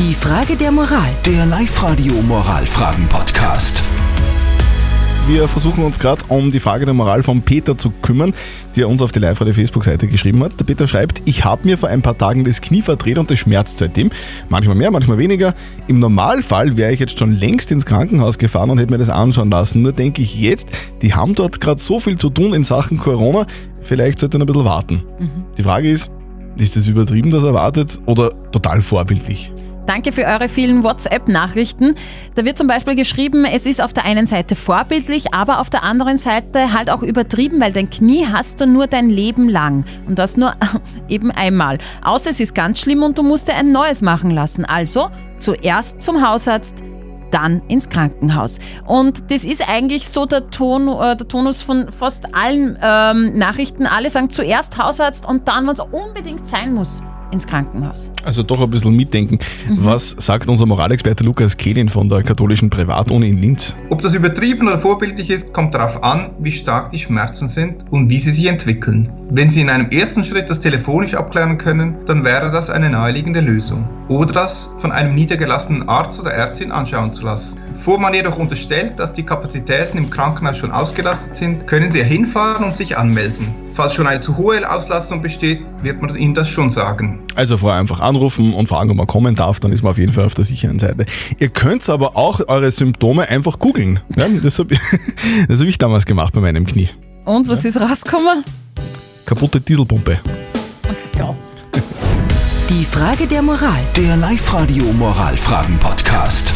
Die Frage der Moral. Der Live-Radio Moralfragen-Podcast. Wir versuchen uns gerade um die Frage der Moral von Peter zu kümmern, die er uns auf die Live-Radio Facebook-Seite geschrieben hat. Der Peter schreibt, ich habe mir vor ein paar Tagen das Knie verdreht und das schmerzt seitdem. Manchmal mehr, manchmal weniger. Im Normalfall wäre ich jetzt schon längst ins Krankenhaus gefahren und hätte mir das anschauen lassen. Nur denke ich jetzt, die haben dort gerade so viel zu tun in Sachen Corona, vielleicht sollte man ein bisschen warten. Die Frage ist, ist das übertrieben, das erwartet, oder total vorbildlich? Danke für eure vielen WhatsApp-Nachrichten. Da wird zum Beispiel geschrieben, es ist auf der einen Seite vorbildlich, aber auf der anderen Seite halt auch übertrieben, weil dein Knie hast du nur dein Leben lang. Und das nur eben einmal. Außer es ist ganz schlimm und du musst dir ein neues machen lassen. Also zuerst zum Hausarzt, dann ins Krankenhaus. Und das ist eigentlich so der, Ton, äh, der Tonus von fast allen ähm, Nachrichten. Alle sagen zuerst Hausarzt und dann, wenn es unbedingt sein muss, ins Krankenhaus. Also doch ein bisschen mitdenken. Was sagt unser Moralexperte Lukas Kehlin von der katholischen Privatuni in Linz? Ob das übertrieben oder vorbildlich ist, kommt darauf an, wie stark die Schmerzen sind und wie sie sich entwickeln. Wenn Sie in einem ersten Schritt das telefonisch abklären können, dann wäre das eine naheliegende Lösung. Oder das von einem niedergelassenen Arzt oder Ärztin anschauen zu lassen. Bevor man jedoch unterstellt, dass die Kapazitäten im Krankenhaus schon ausgelastet sind, können Sie hinfahren und sich anmelden. Falls schon eine zu hohe Auslastung besteht, wird man Ihnen das schon sagen. Also vorher einfach anrufen und fragen, ob man kommen darf, dann ist man auf jeden Fall auf der sicheren Seite. Ihr könnt aber auch eure Symptome einfach googeln. Ja, das habe hab ich damals gemacht bei meinem Knie. Und was ist rausgekommen? Kaputte Dieselpumpe. Ja. Die Frage der Moral. Der Live-Radio Moralfragen-Podcast.